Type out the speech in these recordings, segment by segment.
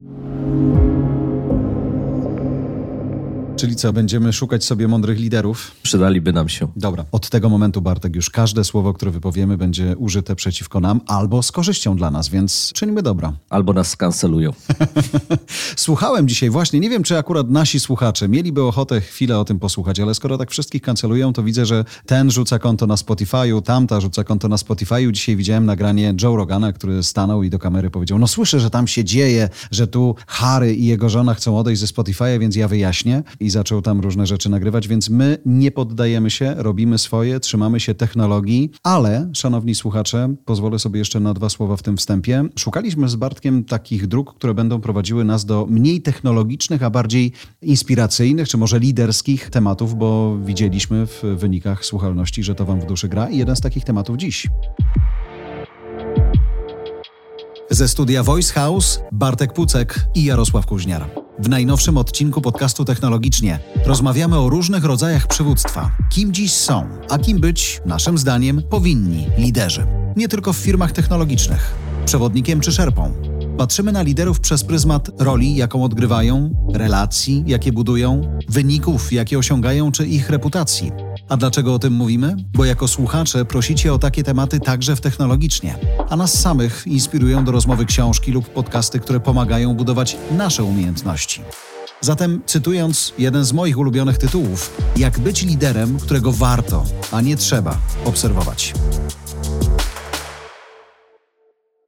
Thank you. Czyli co, będziemy szukać sobie mądrych liderów? Przydaliby nam się. Dobra, od tego momentu, Bartek, już każde słowo, które wypowiemy, będzie użyte przeciwko nam albo z korzyścią dla nas, więc czyńmy dobra. Albo nas skancelują. Słuchałem dzisiaj właśnie, nie wiem, czy akurat nasi słuchacze mieliby ochotę chwilę o tym posłuchać, ale skoro tak wszystkich kancelują, to widzę, że ten rzuca konto na Spotify'u, tamta rzuca konto na Spotify'u. Dzisiaj widziałem nagranie Joe Rogana, który stanął i do kamery powiedział, no słyszę, że tam się dzieje, że tu Harry i jego żona chcą odejść ze Spotify'a, więc ja wyjaśnię i zaczął tam różne rzeczy nagrywać, więc my nie poddajemy się, robimy swoje, trzymamy się technologii, ale, szanowni słuchacze, pozwolę sobie jeszcze na dwa słowa w tym wstępie. Szukaliśmy z Bartkiem takich dróg, które będą prowadziły nas do mniej technologicznych, a bardziej inspiracyjnych, czy może liderskich tematów, bo widzieliśmy w wynikach słuchalności, że to wam w duszy gra i jeden z takich tematów dziś. Ze studia Voice House Bartek Pucek i Jarosław Kuźniar. W najnowszym odcinku podcastu Technologicznie rozmawiamy o różnych rodzajach przywództwa. Kim dziś są, a kim być, naszym zdaniem, powinni liderzy. Nie tylko w firmach technologicznych, przewodnikiem czy szerpą. Patrzymy na liderów przez pryzmat roli, jaką odgrywają, relacji, jakie budują, wyników, jakie osiągają, czy ich reputacji. A dlaczego o tym mówimy? Bo jako słuchacze prosicie o takie tematy także w technologicznie, a nas samych inspirują do rozmowy książki lub podcasty, które pomagają budować nasze umiejętności. Zatem, cytując jeden z moich ulubionych tytułów, jak być liderem, którego warto, a nie trzeba obserwować.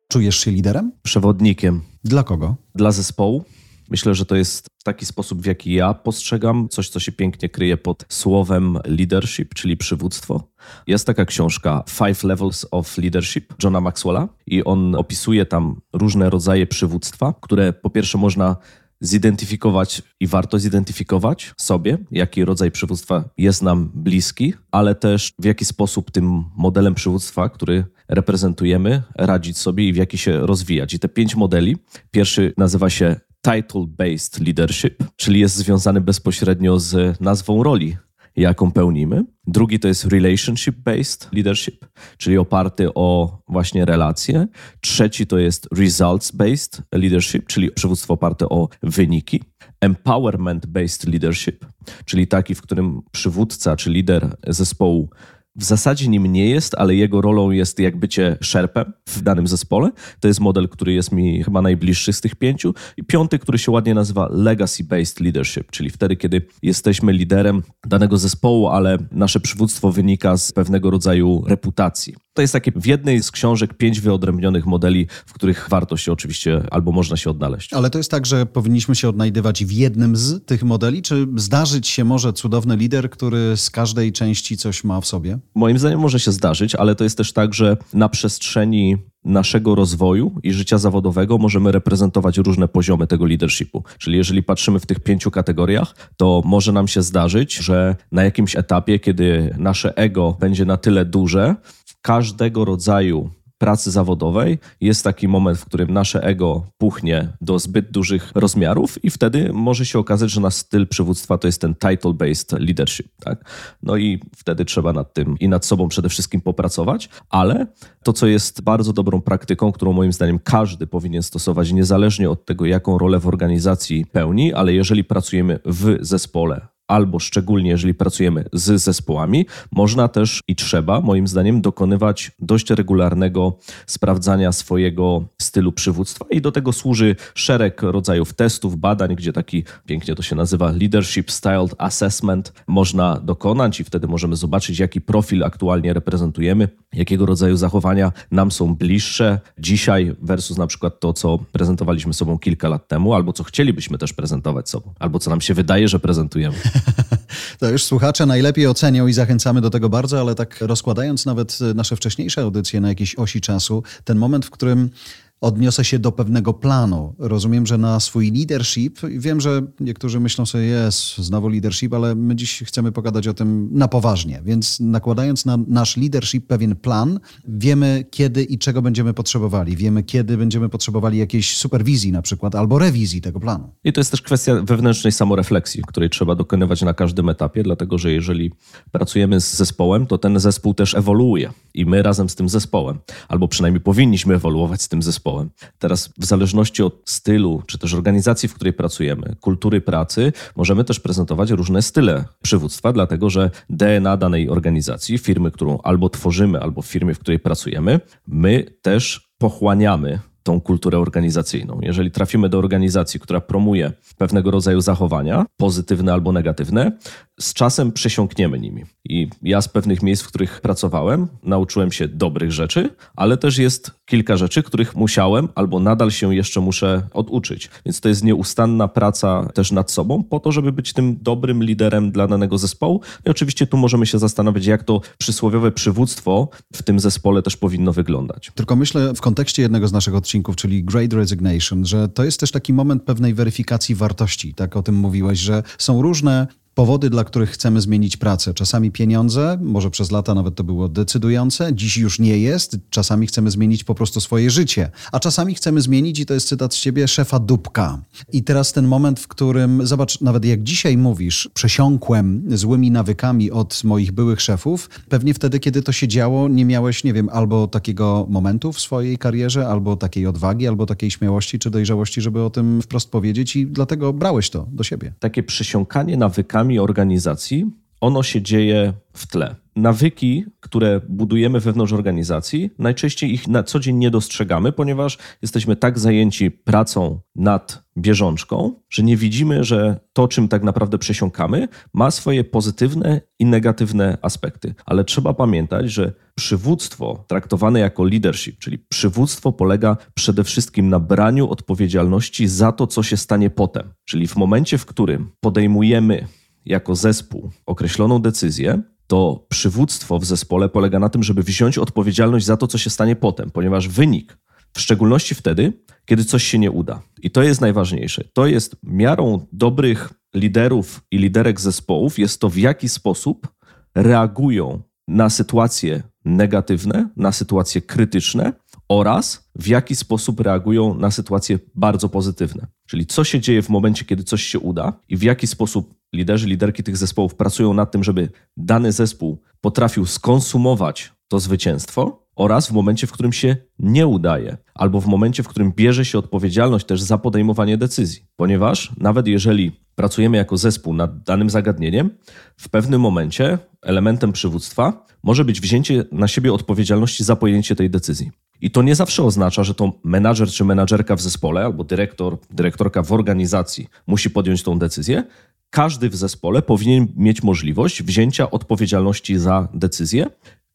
Czujesz się liderem? Przewodnikiem. Dla kogo? Dla zespołu. Myślę, że to jest taki sposób, w jaki ja postrzegam coś, co się pięknie kryje pod słowem leadership, czyli przywództwo. Jest taka książka Five Levels of Leadership Johna Maxwella i on opisuje tam różne rodzaje przywództwa, które po pierwsze można zidentyfikować i warto zidentyfikować sobie, jaki rodzaj przywództwa jest nam bliski, ale też w jaki sposób tym modelem przywództwa, który reprezentujemy, radzić sobie i w jaki się rozwijać. I te pięć modeli. Pierwszy nazywa się title-based leadership, czyli jest związany bezpośrednio z nazwą roli, jaką pełnimy. Drugi to jest relationship-based leadership, czyli oparty o właśnie relacje. Trzeci to jest results-based leadership, czyli przywództwo oparte o wyniki. Empowerment-based leadership, czyli taki, w którym przywódca czy lider zespołu w zasadzie nim nie jest, ale jego rolą jest jak bycie szerpem w danym zespole. To jest model, który jest mi chyba najbliższy z tych pięciu. I piąty, który się ładnie nazywa legacy-based leadership, czyli wtedy, kiedy jesteśmy liderem danego zespołu, ale nasze przywództwo wynika z pewnego rodzaju reputacji. To jest takie w jednej z książek pięć wyodrębnionych modeli, w których warto się oczywiście albo można się odnaleźć. Ale to jest tak, że powinniśmy się odnajdywać w jednym z tych modeli, czy zdarzyć się może cudowny lider, który z każdej części coś ma w sobie? Moim zdaniem może się zdarzyć, ale to jest też tak, że na przestrzeni naszego rozwoju i życia zawodowego możemy reprezentować różne poziomy tego leadershipu. Czyli jeżeli patrzymy w tych pięciu kategoriach, to może nam się zdarzyć, że na jakimś etapie, kiedy nasze ego będzie na tyle duże, każdego rodzaju pracy zawodowej jest taki moment, w którym nasze ego puchnie do zbyt dużych rozmiarów i wtedy może się okazać, że nasz styl przywództwa to jest ten title-based leadership. Tak? No i wtedy trzeba nad tym i nad sobą przede wszystkim popracować, ale to, co jest bardzo dobrą praktyką, którą moim zdaniem każdy powinien stosować, niezależnie od tego, jaką rolę w organizacji pełni, ale jeżeli pracujemy w zespole, albo szczególnie jeżeli pracujemy z zespołami, można też i trzeba, moim zdaniem, dokonywać dość regularnego sprawdzania swojego stylu przywództwa i do tego służy szereg rodzajów testów, badań, gdzie taki pięknie to się nazywa Leadership Styled Assessment można dokonać i wtedy możemy zobaczyć, jaki profil aktualnie reprezentujemy, jakiego rodzaju zachowania nam są bliższe dzisiaj versus na przykład to, co prezentowaliśmy sobą kilka lat temu, albo co chcielibyśmy też prezentować sobą, albo co nam się wydaje, że prezentujemy. To już słuchacze najlepiej ocenią i zachęcamy do tego bardzo, ale tak rozkładając nawet nasze wcześniejsze audycje na jakiejś osi czasu, ten moment, w którym odniosę się do pewnego planu. Rozumiem, że na swój leadership, wiem, że niektórzy myślą sobie, jest znowu leadership, ale my dziś chcemy pogadać o tym na poważnie, więc nakładając na nasz leadership pewien plan, wiemy kiedy i czego będziemy potrzebowali. Wiemy, kiedy będziemy potrzebowali jakiejś superwizji na przykład, albo rewizji tego planu. I to jest też kwestia wewnętrznej samorefleksji, której trzeba dokonywać na każdym etapie, dlatego że jeżeli pracujemy z zespołem, to ten zespół też ewoluuje i my razem z tym zespołem, albo przynajmniej powinniśmy ewoluować z tym zespołem, zespołem. Teraz w zależności od stylu, czy też organizacji, w której pracujemy, kultury pracy, możemy też prezentować różne style przywództwa, dlatego że DNA danej organizacji, firmy, którą albo tworzymy, albo firmy, w której pracujemy, my też pochłaniamy tą kulturę organizacyjną. Jeżeli trafimy do organizacji, która promuje pewnego rodzaju zachowania, pozytywne albo negatywne, z czasem przesiąkniemy nimi. I ja z pewnych miejsc, w których pracowałem, nauczyłem się dobrych rzeczy, ale też jest kilka rzeczy, których musiałem albo nadal się jeszcze muszę oduczyć. Więc to jest nieustanna praca też nad sobą, po to, żeby być tym dobrym liderem dla danego zespołu. I oczywiście tu możemy się zastanowić, jak to przysłowiowe przywództwo w tym zespole też powinno wyglądać. Tylko myślę w kontekście jednego z naszych odcinków, czyli Great Resignation, że to jest też taki moment pewnej weryfikacji wartości. Tak o tym mówiłeś, że są różne powody, dla których chcemy zmienić pracę. Czasami pieniądze, może przez lata nawet to było decydujące, dziś już nie jest. Czasami chcemy zmienić po prostu swoje życie, a czasami chcemy zmienić, i to jest cytat z ciebie, szefa dupka. I teraz ten moment, w którym, zobacz, nawet jak dzisiaj mówisz, przesiąkłem złymi nawykami od moich byłych szefów, pewnie wtedy, kiedy to się działo, nie miałeś, nie wiem, albo takiego momentu w swojej karierze, albo takiej odwagi, albo takiej śmiałości czy dojrzałości, żeby o tym wprost powiedzieć i dlatego brałeś to do siebie. Takie przesiąkanie nawykami organizacji, ono się dzieje w tle. Nawyki, które budujemy wewnątrz organizacji, najczęściej ich na co dzień nie dostrzegamy, ponieważ jesteśmy tak zajęci pracą nad bieżączką, że nie widzimy, że to, czym tak naprawdę przesiąkamy, ma swoje pozytywne i negatywne aspekty. Ale trzeba pamiętać, że przywództwo traktowane jako leadership, czyli przywództwo polega przede wszystkim na braniu odpowiedzialności za to, co się stanie potem. Czyli w momencie, w którym podejmujemy jako zespół określoną decyzję, to przywództwo w zespole polega na tym, żeby wziąć odpowiedzialność za to, co się stanie potem, ponieważ wynik, w szczególności wtedy, kiedy coś się nie uda. I to jest najważniejsze. To jest miarą dobrych liderów i liderek zespołów, jest to w jaki sposób reagują na sytuacje negatywne, na sytuacje krytyczne oraz w jaki sposób reagują na sytuacje bardzo pozytywne. Czyli co się dzieje w momencie, kiedy coś się uda i w jaki sposób liderzy, liderki tych zespołów pracują nad tym, żeby dany zespół potrafił skonsumować to zwycięstwo oraz w momencie, w którym się nie udaje, albo w momencie, w którym bierze się odpowiedzialność też za podejmowanie decyzji. Ponieważ nawet jeżeli pracujemy jako zespół nad danym zagadnieniem, w pewnym momencie elementem przywództwa może być wzięcie na siebie odpowiedzialności za podjęcie tej decyzji. I to nie zawsze oznacza, że to menadżer czy menadżerka w zespole albo dyrektor, dyrektorka w organizacji musi podjąć tą decyzję. Każdy w zespole powinien mieć możliwość wzięcia odpowiedzialności za decyzję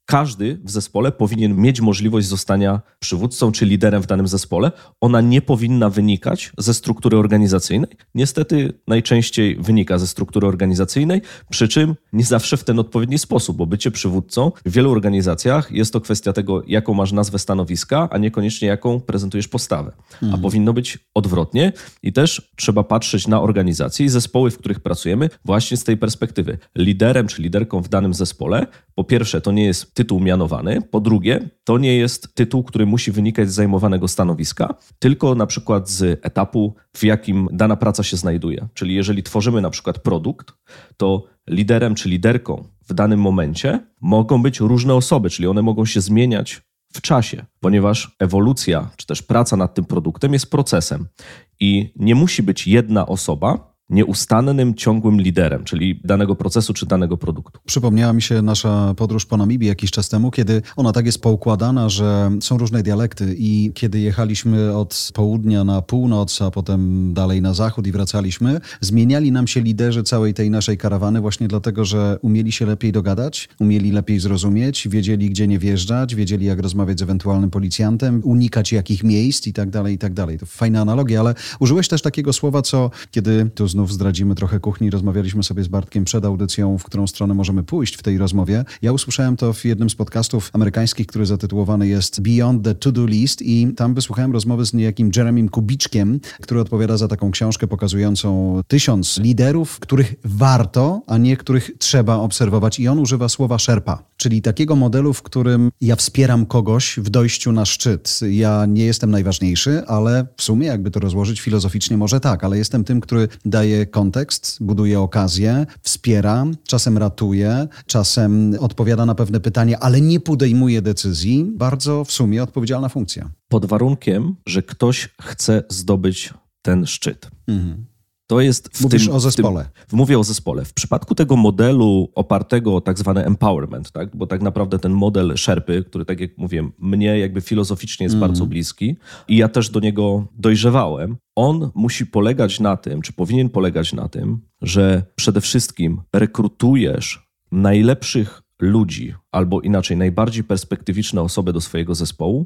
każdy w zespole powinien mieć możliwość zostania przywódcą czy liderem w danym zespole. Ona nie powinna wynikać ze struktury organizacyjnej. Niestety najczęściej wynika ze struktury organizacyjnej, przy czym nie zawsze w ten odpowiedni sposób, bo bycie przywódcą w wielu organizacjach jest to kwestia tego, jaką masz nazwę stanowiska, a niekoniecznie jaką prezentujesz postawę. Mhm. A powinno być odwrotnie i też trzeba patrzeć na organizacje i zespoły, w których pracujemy właśnie z tej perspektywy. Liderem czy liderką w danym zespole, po pierwsze, to nie jest tytuł mianowany. Po drugie, to nie jest tytuł, który musi wynikać z zajmowanego stanowiska, tylko na przykład z etapu, w jakim dana praca się znajduje. Czyli jeżeli tworzymy na przykład produkt, to liderem czy liderką w danym momencie mogą być różne osoby, czyli one mogą się zmieniać w czasie, ponieważ ewolucja czy też praca nad tym produktem jest procesem i nie musi być jedna osoba, nieustannym, ciągłym liderem, czyli danego procesu czy danego produktu. Przypomniała mi się nasza podróż po Namibii jakiś czas temu, kiedy ona tak jest poukładana, że są różne dialekty i kiedy jechaliśmy od południa na północ, a potem dalej na zachód i wracaliśmy, zmieniali nam się liderzy całej tej naszej karawany właśnie dlatego, że umieli się lepiej dogadać, umieli lepiej zrozumieć, wiedzieli gdzie nie wjeżdżać, wiedzieli jak rozmawiać z ewentualnym policjantem, unikać jakich miejsc i tak dalej, i tak dalej. To fajna analogia, ale użyłeś też takiego słowa, co kiedy tu znów znów zdradzimy trochę kuchni. Rozmawialiśmy sobie z Bartkiem przed audycją, w którą stronę możemy pójść w tej rozmowie. Ja usłyszałem to w jednym z podcastów amerykańskich, który zatytułowany jest Beyond the To-Do List i tam wysłuchałem rozmowy z niejakim Jeremym Kubiczkiem, który odpowiada za taką książkę pokazującą tysiąc liderów, których warto, a nie których trzeba obserwować i on używa słowa szerpa czyli takiego modelu, w którym ja wspieram kogoś w dojściu na szczyt. Ja nie jestem najważniejszy, ale w sumie, jakby to rozłożyć filozoficznie, może tak, ale jestem tym, który daje kontekst, buduje okazję, wspiera, czasem ratuje, czasem odpowiada na pewne pytania, ale nie podejmuje decyzji. Bardzo w sumie odpowiedzialna funkcja. Pod warunkiem, że ktoś chce zdobyć ten szczyt. Mhm. To jest w Mówisz tym, o zespole. W tym, mówię o zespole. W przypadku tego modelu opartego o tak zwany empowerment, tak? bo tak naprawdę ten model szerpy, który tak jak mówiłem, mnie jakby filozoficznie jest mm. bardzo bliski i ja też do niego dojrzewałem, on musi polegać na tym, czy powinien polegać na tym, że przede wszystkim rekrutujesz najlepszych ludzi, albo inaczej, najbardziej perspektywiczne osoby do swojego zespołu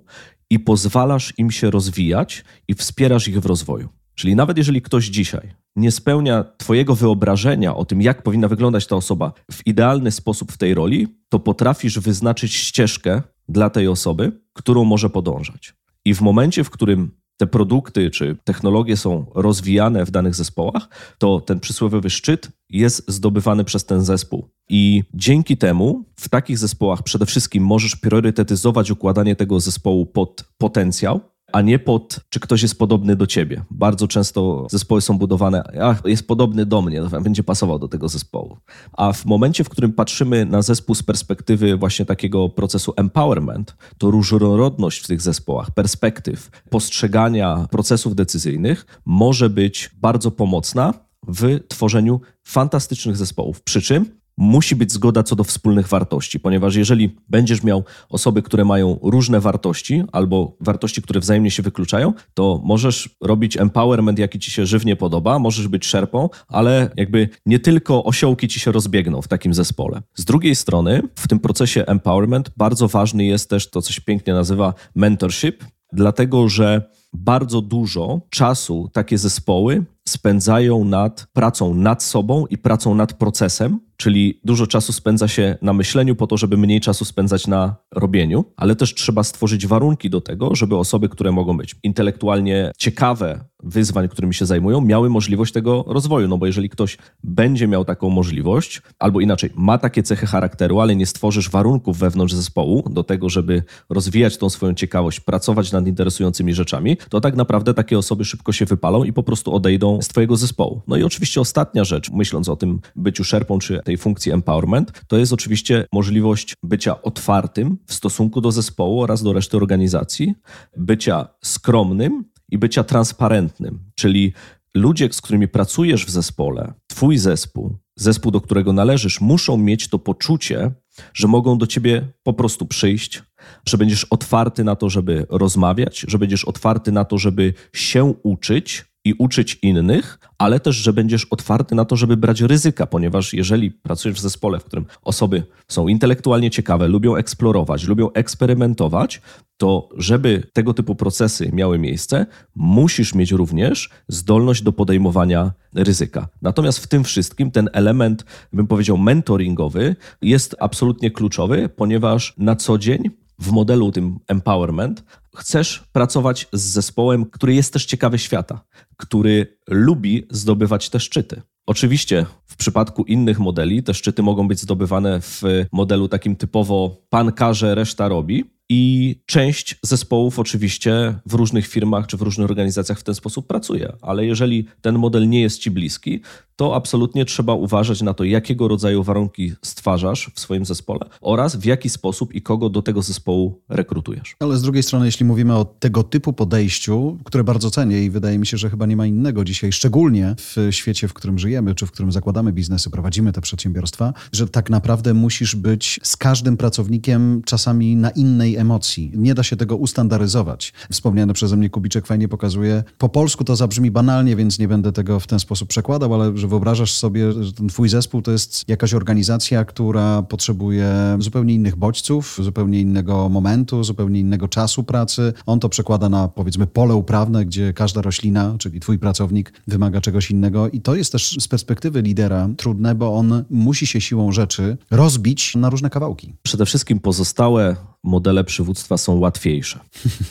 i pozwalasz im się rozwijać i wspierasz ich w rozwoju. Czyli nawet jeżeli ktoś dzisiaj nie spełnia Twojego wyobrażenia o tym, jak powinna wyglądać ta osoba w idealny sposób w tej roli, to potrafisz wyznaczyć ścieżkę dla tej osoby, którą może podążać. I w momencie, w którym te produkty czy technologie są rozwijane w danych zespołach, to ten przysłowiowy szczyt jest zdobywany przez ten zespół. I dzięki temu w takich zespołach przede wszystkim możesz priorytetyzować układanie tego zespołu pod potencjał, a nie pod, czy ktoś jest podobny do ciebie. Bardzo często zespoły są budowane, jest podobny do mnie, będzie pasował do tego zespołu. A w momencie, w którym patrzymy na zespół z perspektywy właśnie takiego procesu empowerment, to różnorodność w tych zespołach, perspektyw, postrzegania procesów decyzyjnych może być bardzo pomocna w tworzeniu fantastycznych zespołów. Przy czym musi być zgoda co do wspólnych wartości, ponieważ jeżeli będziesz miał osoby, które mają różne wartości albo wartości, które wzajemnie się wykluczają, to możesz robić empowerment, jaki ci się żywnie podoba, możesz być szerpą, ale jakby nie tylko osiołki ci się rozbiegną w takim zespole. Z drugiej strony, w tym procesie empowerment bardzo ważny jest też to, co się pięknie nazywa mentorship, dlatego że bardzo dużo czasu takie zespoły spędzają nad pracą nad sobą i pracą nad procesem, czyli dużo czasu spędza się na myśleniu po to, żeby mniej czasu spędzać na robieniu, ale też trzeba stworzyć warunki do tego, żeby osoby, które mogą być intelektualnie ciekawe wyzwań, którymi się zajmują, miały możliwość tego rozwoju. No bo jeżeli ktoś będzie miał taką możliwość, albo inaczej, ma takie cechy charakteru, ale nie stworzysz warunków wewnątrz zespołu do tego, żeby rozwijać tą swoją ciekawość, pracować nad interesującymi rzeczami, to tak naprawdę takie osoby szybko się wypalą i po prostu odejdą z Twojego zespołu. No i oczywiście ostatnia rzecz, myśląc o tym byciu szerpą czy tej funkcji empowerment, to jest oczywiście możliwość bycia otwartym w stosunku do zespołu oraz do reszty organizacji, bycia skromnym i bycia transparentnym, czyli ludzie, z którymi pracujesz w zespole, twój zespół, zespół, do którego należysz, muszą mieć to poczucie, że mogą do ciebie po prostu przyjść, że będziesz otwarty na to, żeby rozmawiać, że będziesz otwarty na to, żeby się uczyć i uczyć innych, ale też, że będziesz otwarty na to, żeby brać ryzyka, ponieważ jeżeli pracujesz w zespole, w którym osoby są intelektualnie ciekawe, lubią eksplorować, lubią eksperymentować, to żeby tego typu procesy miały miejsce, musisz mieć również zdolność do podejmowania ryzyka. Natomiast w tym wszystkim ten element, bym powiedział, mentoringowy jest absolutnie kluczowy, ponieważ na co dzień w modelu tym empowerment chcesz pracować z zespołem, który jest też ciekawy świata, który lubi zdobywać te szczyty. Oczywiście w przypadku innych modeli te szczyty mogą być zdobywane w modelu takim typowo pan każe, reszta robi, i część zespołów oczywiście w różnych firmach czy w różnych organizacjach w ten sposób pracuje, ale jeżeli ten model nie jest ci bliski, to absolutnie trzeba uważać na to, jakiego rodzaju warunki stwarzasz w swoim zespole oraz w jaki sposób i kogo do tego zespołu rekrutujesz. Ale z drugiej strony, jeśli mówimy o tego typu podejściu, które bardzo cenię i wydaje mi się, że chyba nie ma innego dzisiaj, szczególnie w świecie, w którym żyjemy, czy w którym zakładamy biznesy, prowadzimy te przedsiębiorstwa, że tak naprawdę musisz być z każdym pracownikiem czasami na innej emocji. Nie da się tego ustandaryzować. Wspomniany przeze mnie Kubiczek fajnie pokazuje. Po polsku to zabrzmi banalnie, więc nie będę tego w ten sposób przekładał, ale że wyobrażasz sobie, że ten twój zespół to jest jakaś organizacja, która potrzebuje zupełnie innych bodźców, zupełnie innego momentu, zupełnie innego czasu pracy. On to przekłada na powiedzmy pole uprawne, gdzie każda roślina, czyli twój pracownik wymaga czegoś innego i to jest też z perspektywy lidera trudne, bo on musi się siłą rzeczy rozbić na różne kawałki. Przede wszystkim pozostałe modele przywództwa są łatwiejsze.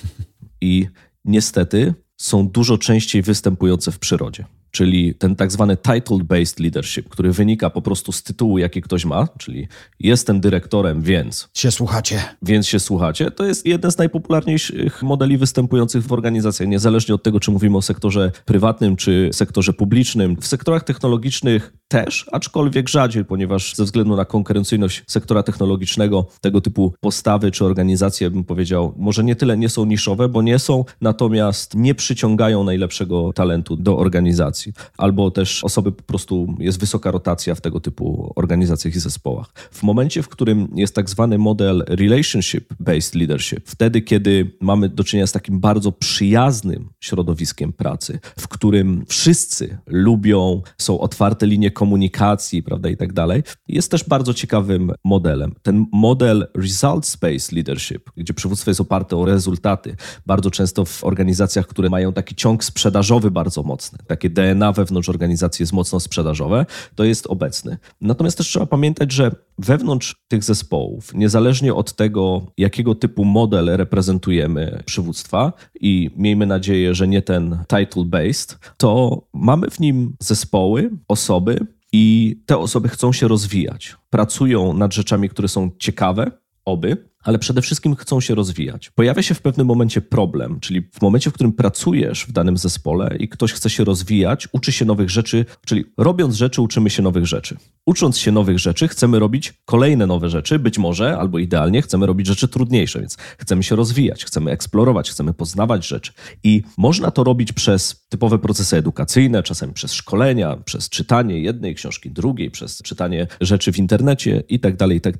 I niestety są dużo częściej występujące w przyrodzie. Czyli ten tak zwany title-based leadership, który wynika po prostu z tytułu, jaki ktoś ma, czyli jestem dyrektorem, więc. Się słuchacie. Więc się słuchacie. To jest jeden z najpopularniejszych modeli występujących w organizacjach, niezależnie od tego, czy mówimy o sektorze prywatnym, czy sektorze publicznym. W sektorach technologicznych też, aczkolwiek rzadziej, ponieważ ze względu na konkurencyjność sektora technologicznego, tego typu postawy czy organizacje, bym powiedział, może nie tyle nie są niszowe, bo nie są, natomiast nie przyciągają najlepszego talentu do organizacji. Albo też osoby po prostu, jest wysoka rotacja w tego typu organizacjach i zespołach. W momencie, w którym jest tak zwany model relationship-based leadership, wtedy, kiedy mamy do czynienia z takim bardzo przyjaznym środowiskiem pracy, w którym wszyscy lubią, są otwarte linie komunikacji, prawda, i tak dalej, jest też bardzo ciekawym modelem. Ten model results-based leadership, gdzie przywództwo jest oparte o rezultaty, bardzo często w organizacjach, które mają taki ciąg sprzedażowy bardzo mocny, takie DNA wewnątrz organizacji jest mocno sprzedażowe, to jest obecny. Natomiast też trzeba pamiętać, że wewnątrz tych zespołów, niezależnie od tego, jakiego typu model reprezentujemy przywództwa i miejmy nadzieję, że nie ten title-based, to mamy w nim zespoły, osoby, i te osoby chcą się rozwijać. Pracują nad rzeczami, które są ciekawe, oby, ale przede wszystkim chcą się rozwijać. Pojawia się w pewnym momencie problem, czyli w momencie, w którym pracujesz w danym zespole i ktoś chce się rozwijać, uczy się nowych rzeczy, czyli robiąc rzeczy, uczymy się nowych rzeczy. Ucząc się nowych rzeczy, chcemy robić kolejne nowe rzeczy, być może albo idealnie chcemy robić rzeczy trudniejsze, więc chcemy się rozwijać, chcemy eksplorować, chcemy poznawać rzeczy. I można to robić przez typowe procesy edukacyjne, czasem przez szkolenia, przez czytanie jednej książki, drugiej, przez czytanie rzeczy w internecie i tak dalej, i tak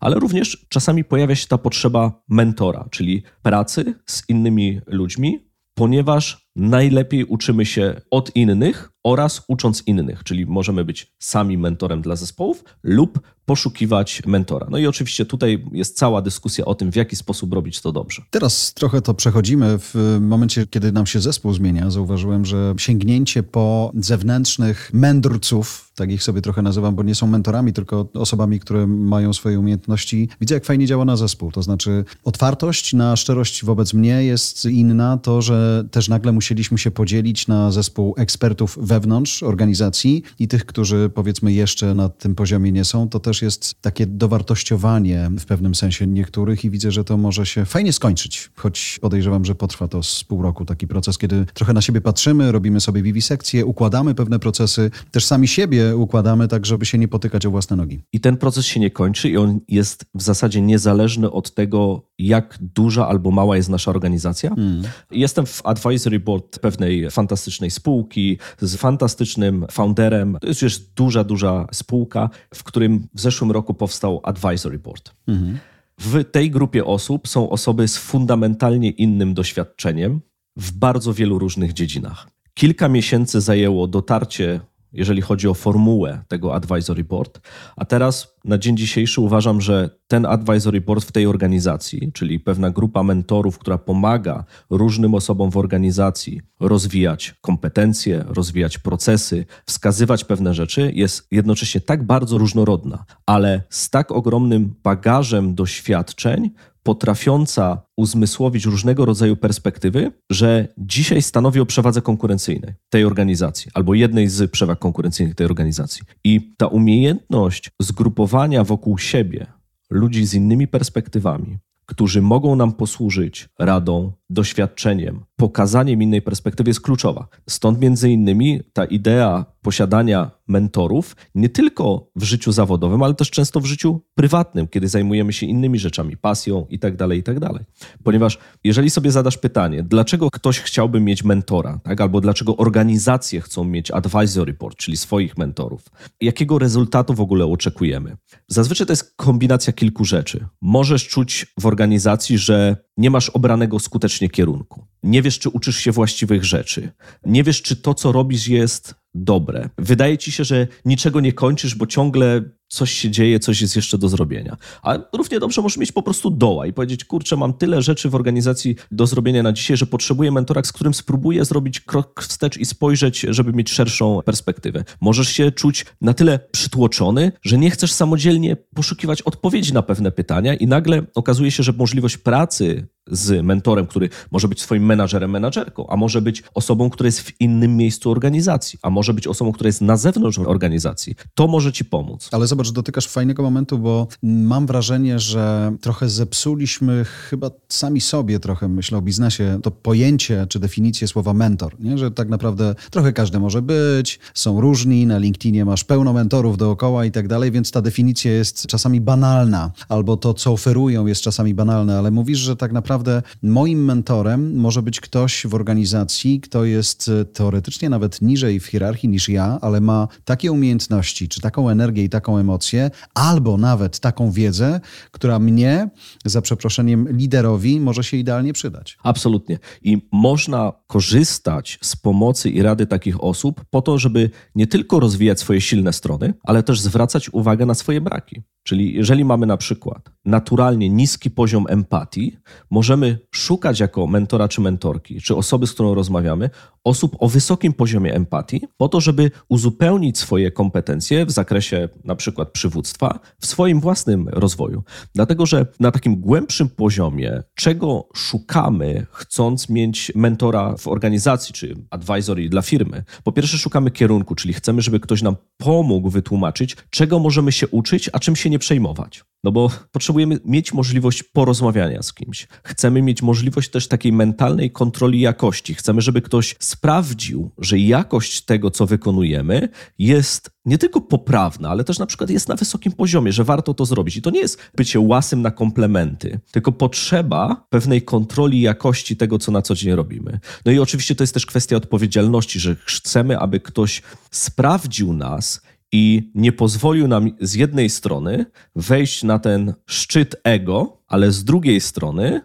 ale również czasami pojawia się ta potrzeba mentora, czyli pracy z innymi ludźmi, ponieważ najlepiej uczymy się od innych oraz ucząc innych, czyli możemy być sami mentorem dla zespołów lub poszukiwać mentora. No i oczywiście tutaj jest cała dyskusja o tym, w jaki sposób robić to dobrze. Teraz trochę to przechodzimy. W momencie, kiedy nam się zespół zmienia, zauważyłem, że sięgnięcie po zewnętrznych mędrców, tak ich sobie trochę nazywam, bo nie są mentorami, tylko osobami, które mają swoje umiejętności. Widzę, jak fajnie działa na zespół. To znaczy, otwartość na szczerość wobec mnie jest inna. To, że też nagle musieliśmy się podzielić na zespół ekspertów wewnątrz organizacji i tych, którzy powiedzmy jeszcze na tym poziomie nie są, to też jest takie dowartościowanie w pewnym sensie niektórych i widzę, że to może się fajnie skończyć, choć podejrzewam, że potrwa to z pół roku taki proces, kiedy trochę na siebie patrzymy, robimy sobie wiwisekcję, układamy pewne procesy, też sami siebie układamy tak, żeby się nie potykać o własne nogi. I ten proces się nie kończy i on jest w zasadzie niezależny od tego, jak duża albo mała jest nasza organizacja. Hmm. Jestem w advisory board pewnej fantastycznej spółki z fantastycznym founderem. To jest już duża, duża spółka, w którym w zeszłym roku powstał advisory board. Hmm. W tej grupie osób są osoby z fundamentalnie innym doświadczeniem w bardzo wielu różnych dziedzinach. Kilka miesięcy zajęło dotarcie jeżeli chodzi o formułę tego advisory board. A teraz na dzień dzisiejszy uważam, że ten advisory board w tej organizacji, czyli pewna grupa mentorów, która pomaga różnym osobom w organizacji rozwijać kompetencje, rozwijać procesy, wskazywać pewne rzeczy, jest jednocześnie tak bardzo różnorodna, ale z tak ogromnym bagażem doświadczeń, potrafiąca uzmysłowić różnego rodzaju perspektywy, że dzisiaj stanowi o przewadze konkurencyjnej tej organizacji albo jednej z przewag konkurencyjnych tej organizacji. I ta umiejętność zgrupowania wokół siebie ludzi z innymi perspektywami, którzy mogą nam posłużyć radą, doświadczeniem, pokazaniem innej perspektywy jest kluczowa. Stąd między innymi ta idea posiadania mentorów nie tylko w życiu zawodowym, ale też często w życiu prywatnym, kiedy zajmujemy się innymi rzeczami, pasją itd., tak itd. Tak Ponieważ jeżeli sobie zadasz pytanie, dlaczego ktoś chciałby mieć mentora, tak? albo dlaczego organizacje chcą mieć advisory board, czyli swoich mentorów, jakiego rezultatu w ogóle oczekujemy? Zazwyczaj to jest kombinacja kilku rzeczy. Możesz czuć w organizacji, że nie masz obranego skutecznie kierunku. Nie wiesz, czy uczysz się właściwych rzeczy. Nie wiesz, czy to, co robisz, jest dobre. Wydaje ci się, że niczego nie kończysz, bo ciągle coś się dzieje, coś jest jeszcze do zrobienia. A równie dobrze możesz mieć po prostu doła i powiedzieć, kurczę, mam tyle rzeczy w organizacji do zrobienia na dzisiaj, że potrzebuję mentora, z którym spróbuję zrobić krok wstecz i spojrzeć, żeby mieć szerszą perspektywę. Możesz się czuć na tyle przytłoczony, że nie chcesz samodzielnie poszukiwać odpowiedzi na pewne pytania i nagle okazuje się, że możliwość pracy z mentorem, który może być swoim menadżerem, menadżerką, a może być osobą, która jest w innym miejscu organizacji, a może być osobą, która jest na zewnątrz organizacji. To może ci pomóc. Ale zobacz, dotykasz fajnego momentu, bo mam wrażenie, że trochę zepsuliśmy chyba sami sobie trochę, myślę o biznesie, to pojęcie czy definicję słowa mentor, nie? że tak naprawdę trochę każdy może być, są różni, na LinkedInie masz pełno mentorów dookoła i tak dalej, więc ta definicja jest czasami banalna, albo to, co oferują jest czasami banalne, ale mówisz, że tak naprawdę moim mentorem może być ktoś w organizacji, kto jest teoretycznie nawet niżej w hierarchii niż ja, ale ma takie umiejętności, czy taką energię i taką emocję, albo nawet taką wiedzę, która mnie, za przeproszeniem, liderowi może się idealnie przydać. Absolutnie. I można korzystać z pomocy i rady takich osób po to, żeby nie tylko rozwijać swoje silne strony, ale też zwracać uwagę na swoje braki. Czyli jeżeli mamy na przykład naturalnie niski poziom empatii, możemy szukać jako mentora czy mentorki, czy osoby, z którą rozmawiamy, osób o wysokim poziomie empatii, po to, żeby uzupełnić swoje kompetencje w zakresie na przykład przywództwa w swoim własnym rozwoju. Dlatego, że na takim głębszym poziomie, czego szukamy, chcąc mieć mentora w organizacji czy advisory dla firmy, po pierwsze szukamy kierunku, czyli chcemy, żeby ktoś nam pomógł wytłumaczyć, czego możemy się uczyć, a czym nie przejmować. No bo potrzebujemy mieć możliwość porozmawiania z kimś. Chcemy mieć możliwość też takiej mentalnej kontroli jakości. Chcemy, żeby ktoś sprawdził, że jakość tego, co wykonujemy, jest nie tylko poprawna, ale też na przykład jest na wysokim poziomie, że warto to zrobić. I to nie jest bycie łasym na komplementy, tylko potrzeba pewnej kontroli jakości tego, co na co dzień robimy. No i oczywiście to jest też kwestia odpowiedzialności, że chcemy, aby ktoś sprawdził nas i nie pozwolił nam z jednej strony wejść na ten szczyt ego, ale z drugiej strony,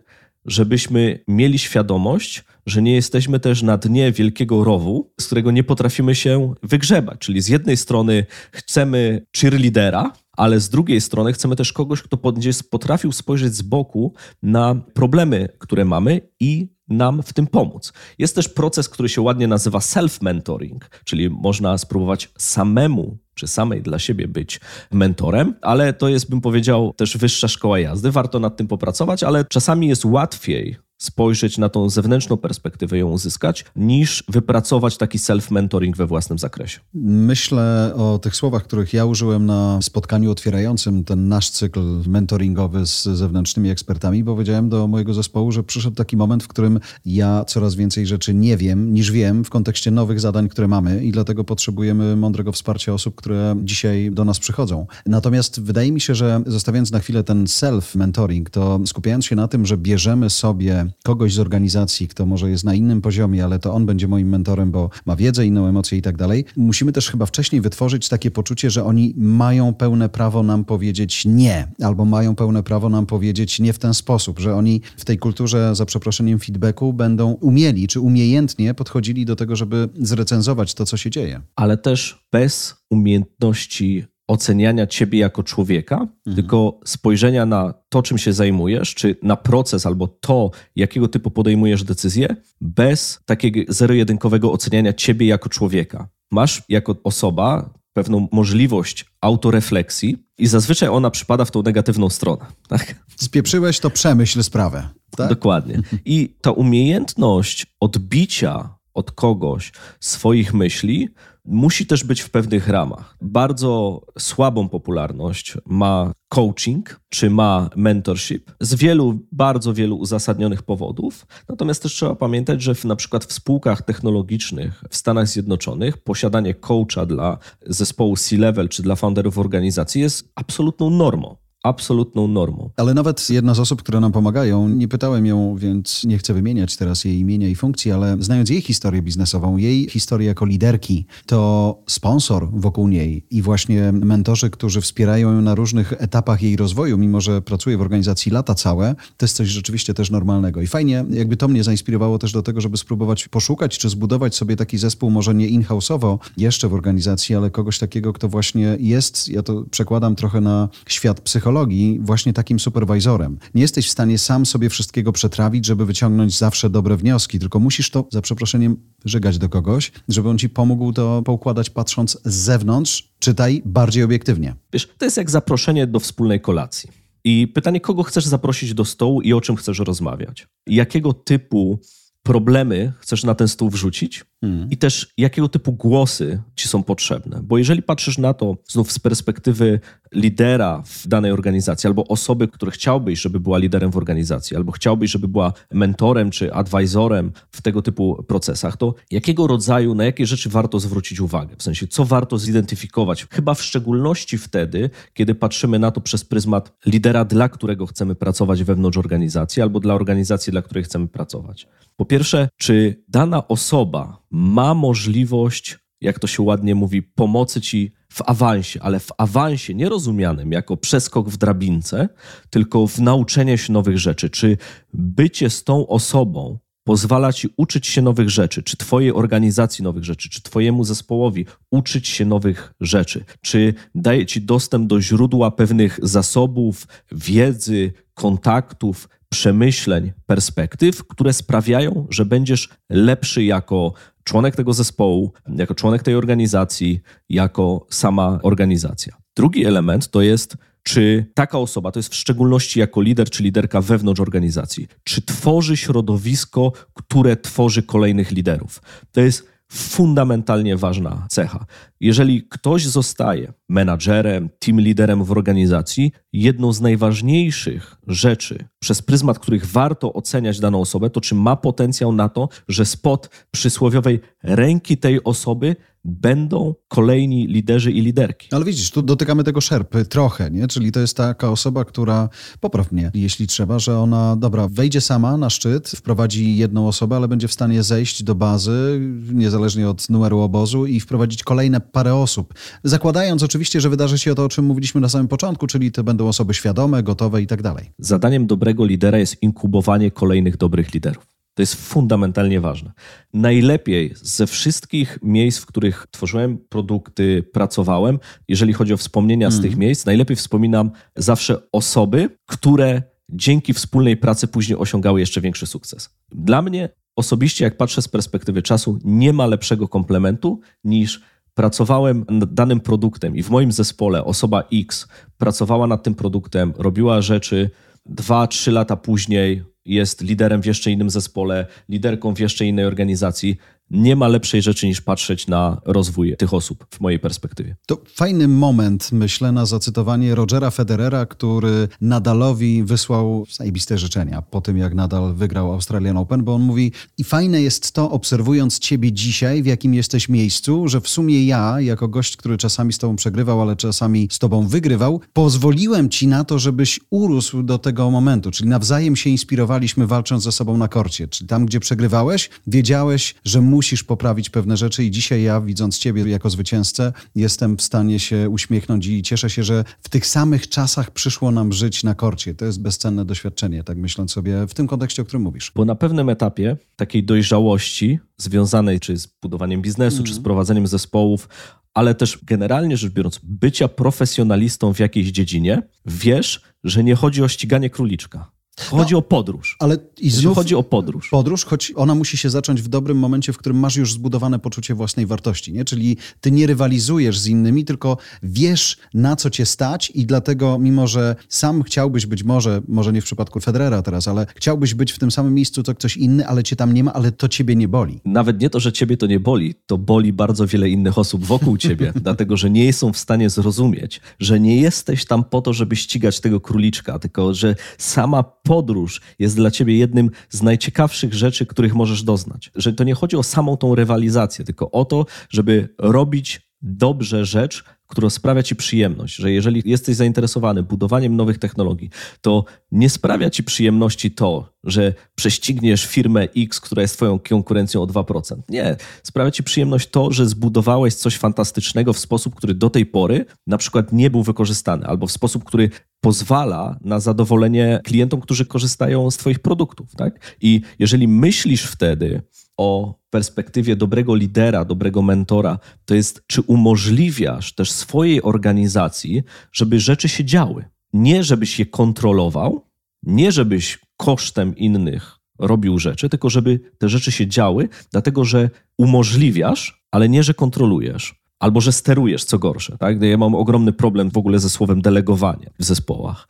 żebyśmy mieli świadomość, że nie jesteśmy też na dnie wielkiego rowu, z którego nie potrafimy się wygrzebać. Czyli z jednej strony chcemy cheerleadera, ale z drugiej strony chcemy też kogoś, kto będzie potrafił spojrzeć z boku na problemy, które mamy i nam w tym pomóc. Jest też proces, który się ładnie nazywa self-mentoring, czyli można spróbować samemu czy samej dla siebie być mentorem, ale to jest, bym powiedział, też wyższa szkoła jazdy. Warto nad tym popracować, ale czasami jest łatwiej spojrzeć na tą zewnętrzną perspektywę, ją uzyskać, niż wypracować taki self-mentoring we własnym zakresie. Myślę o tych słowach, których ja użyłem na spotkaniu otwierającym ten nasz cykl mentoringowy z zewnętrznymi ekspertami, bo powiedziałem do mojego zespołu, że przyszedł taki moment, w którym ja coraz więcej rzeczy nie wiem niż wiem w kontekście nowych zadań, które mamy i dlatego potrzebujemy mądrego wsparcia osób, które dzisiaj do nas przychodzą. Natomiast wydaje mi się, że zostawiając na chwilę ten self-mentoring, to skupiając się na tym, że bierzemy sobie kogoś z organizacji, kto może jest na innym poziomie, ale to on będzie moim mentorem, bo ma wiedzę, inną emocję i tak dalej. Musimy też chyba wcześniej wytworzyć takie poczucie, że oni mają pełne prawo nam powiedzieć nie, albo mają pełne prawo nam powiedzieć nie w ten sposób, że oni w tej kulturze, za przeproszeniem, feedbacku będą umieli czy umiejętnie podchodzili do tego, żeby zrecenzować to, co się dzieje. Ale też bez umiejętności oceniania ciebie jako człowieka, mhm. tylko spojrzenia na to, czym się zajmujesz, czy na proces albo to, jakiego typu podejmujesz decyzje, bez takiego zero-jedynkowego oceniania ciebie jako człowieka. Masz jako osoba pewną możliwość autorefleksji i zazwyczaj ona przypada w tą negatywną stronę. Tak? Spieprzyłeś, to przemyśl sprawę. Tak? Dokładnie. I ta umiejętność odbicia od kogoś swoich myśli musi też być w pewnych ramach. Bardzo słabą popularność ma coaching, czy ma mentorship z wielu, bardzo wielu uzasadnionych powodów. Natomiast też trzeba pamiętać, że w, na przykład w spółkach technologicznych w Stanach Zjednoczonych posiadanie coacha dla zespołu C-level czy dla founderów organizacji jest absolutną normą absolutną normą. Ale nawet jedna z osób, które nam pomagają, nie pytałem ją, więc nie chcę wymieniać teraz jej imienia i funkcji, ale znając jej historię biznesową, jej historię jako liderki, to sponsor wokół niej i właśnie mentorzy, którzy wspierają ją na różnych etapach jej rozwoju, mimo że pracuje w organizacji lata całe, to jest coś rzeczywiście też normalnego. I fajnie, jakby to mnie zainspirowało też do tego, żeby spróbować poszukać czy zbudować sobie taki zespół, może nie in-house'owo jeszcze w organizacji, ale kogoś takiego, kto właśnie jest, ja to przekładam trochę na świat psychologii, psychologii właśnie takim superwajzorem. Nie jesteś w stanie sam sobie wszystkiego przetrawić, żeby wyciągnąć zawsze dobre wnioski, tylko musisz to, za przeproszeniem, żegać do kogoś, żeby on ci pomógł to poukładać patrząc z zewnątrz, czytaj bardziej obiektywnie. Wiesz, to jest jak zaproszenie do wspólnej kolacji. I pytanie, kogo chcesz zaprosić do stołu i o czym chcesz rozmawiać? Jakiego typu problemy chcesz na ten stół wrzucić hmm. i też jakiego typu głosy ci są potrzebne. Bo jeżeli patrzysz na to znów z perspektywy lidera w danej organizacji, albo osoby, które chciałbyś, żeby była liderem w organizacji, albo chciałbyś, żeby była mentorem czy advisorem w tego typu procesach, to jakiego rodzaju, na jakie rzeczy warto zwrócić uwagę? W sensie, co warto zidentyfikować? Chyba w szczególności wtedy, kiedy patrzymy na to przez pryzmat lidera, dla którego chcemy pracować wewnątrz organizacji, albo dla organizacji, dla której chcemy pracować. Po pierwsze, czy dana osoba ma możliwość, jak to się ładnie mówi, pomocy ci w awansie, ale w awansie nie rozumianym jako przeskok w drabince, tylko w nauczenie się nowych rzeczy. Czy bycie z tą osobą pozwala ci uczyć się nowych rzeczy, czy twojej organizacji nowych rzeczy, czy twojemu zespołowi uczyć się nowych rzeczy, czy daje ci dostęp do źródła pewnych zasobów, wiedzy, kontaktów, przemyśleń, perspektyw, które sprawiają, że będziesz lepszy jako członek tego zespołu, jako członek tej organizacji, jako sama organizacja. Drugi element to jest, czy taka osoba, to jest w szczególności jako lider czy liderka wewnątrz organizacji, czy tworzy środowisko, które tworzy kolejnych liderów. To jest fundamentalnie ważna cecha. Jeżeli ktoś zostaje menadżerem, team liderem w organizacji, jedną z najważniejszych rzeczy, przez pryzmat których warto oceniać daną osobę, to czy ma potencjał na to, że spod przysłowiowej ręki tej osoby będą kolejni liderzy i liderki. Ale widzisz, tu dotykamy tego szerpy trochę, nie? Czyli to jest taka osoba, która, popraw mnie, jeśli trzeba, że ona, dobra, wejdzie sama na szczyt, wprowadzi jedną osobę, ale będzie w stanie zejść do bazy, niezależnie od numeru obozu i wprowadzić kolejne parę osób. Zakładając oczywiście, że wydarzy się to, o czym mówiliśmy na samym początku, czyli to będą osoby świadome, gotowe i tak dalej. Zadaniem dobrego lidera jest inkubowanie kolejnych dobrych liderów. To jest fundamentalnie ważne. Najlepiej ze wszystkich miejsc, w których tworzyłem produkty, pracowałem, jeżeli chodzi o wspomnienia mm. z tych mhm. miejsc, najlepiej wspominam zawsze osoby, które dzięki wspólnej pracy później osiągały jeszcze większy sukces. Dla mnie osobiście, jak patrzę z perspektywy czasu, nie ma lepszego komplementu niż pracowałem nad danym produktem i w moim zespole osoba X pracowała nad tym produktem, robiła rzeczy, dwa, trzy lata później jest liderem w jeszcze innym zespole, liderką w jeszcze innej organizacji. Nie ma lepszej rzeczy niż patrzeć na rozwój tych osób w mojej perspektywie. To fajny moment, myślę, na zacytowanie Rogera Federera, który Nadalowi wysłał zajebiste życzenia po tym, jak Nadal wygrał Australian Open, bo on mówi i fajne jest to, obserwując ciebie dzisiaj, w jakim jesteś miejscu, że w sumie ja, jako gość, który czasami z tobą przegrywał, ale czasami z tobą wygrywał, pozwoliłem ci na to, żebyś urósł do tego momentu, czyli nawzajem się inspirowaliśmy walcząc ze sobą na korcie. Czyli tam, gdzie przegrywałeś, wiedziałeś, że musisz poprawić pewne rzeczy i dzisiaj ja, widząc ciebie jako zwycięzcę, jestem w stanie się uśmiechnąć i cieszę się, że w tych samych czasach przyszło nam żyć na korcie. To jest bezcenne doświadczenie, tak myśląc sobie w tym kontekście, o którym mówisz. Bo na pewnym etapie takiej dojrzałości związanej czy z budowaniem biznesu, mm. czy z mhm. prowadzeniem zespołów, ale też generalnie rzecz biorąc, bycia profesjonalistą w jakiejś dziedzinie, wiesz, że nie chodzi o ściganie króliczka. Chodzi no, o podróż. Ale i znów chodzi o podróż. Podróż, choć ona musi się zacząć w dobrym momencie, w którym masz już zbudowane poczucie własnej wartości. Nie? Czyli ty nie rywalizujesz z innymi, tylko wiesz, na co cię stać, i dlatego, mimo że sam chciałbyś być może, może nie w przypadku Federera teraz, ale chciałbyś być w tym samym miejscu, co ktoś inny, ale cię tam nie ma, ale to ciebie nie boli. Nawet nie to, że ciebie to nie boli, to boli bardzo wiele innych osób wokół ciebie, dlatego że nie są w stanie zrozumieć, że nie jesteś tam po to, żeby ścigać tego króliczka, tylko że sama podróż jest dla ciebie jednym z najciekawszych rzeczy, których możesz doznać. Że to nie chodzi o samą tą rywalizację, tylko o to, żeby robić dobrze rzecz, która sprawia ci przyjemność, że jeżeli jesteś zainteresowany budowaniem nowych technologii, to nie sprawia ci przyjemności to, że prześcigniesz firmę X, która jest twoją konkurencją o 2%. Nie, sprawia ci przyjemność to, że zbudowałeś coś fantastycznego w sposób, który do tej pory na przykład nie był wykorzystany, albo w sposób, który pozwala na zadowolenie klientom, którzy korzystają z twoich produktów. Tak? I jeżeli myślisz wtedy o perspektywie dobrego lidera, dobrego mentora, to jest, czy umożliwiasz też swojej organizacji, żeby rzeczy się działy. Nie żebyś je kontrolował, nie żebyś kosztem innych robił rzeczy, tylko żeby te rzeczy się działy, dlatego że umożliwiasz, ale nie, że kontrolujesz. Albo że sterujesz, co gorsze. Tak? Ja mam ogromny problem w ogóle ze słowem delegowanie w zespołach.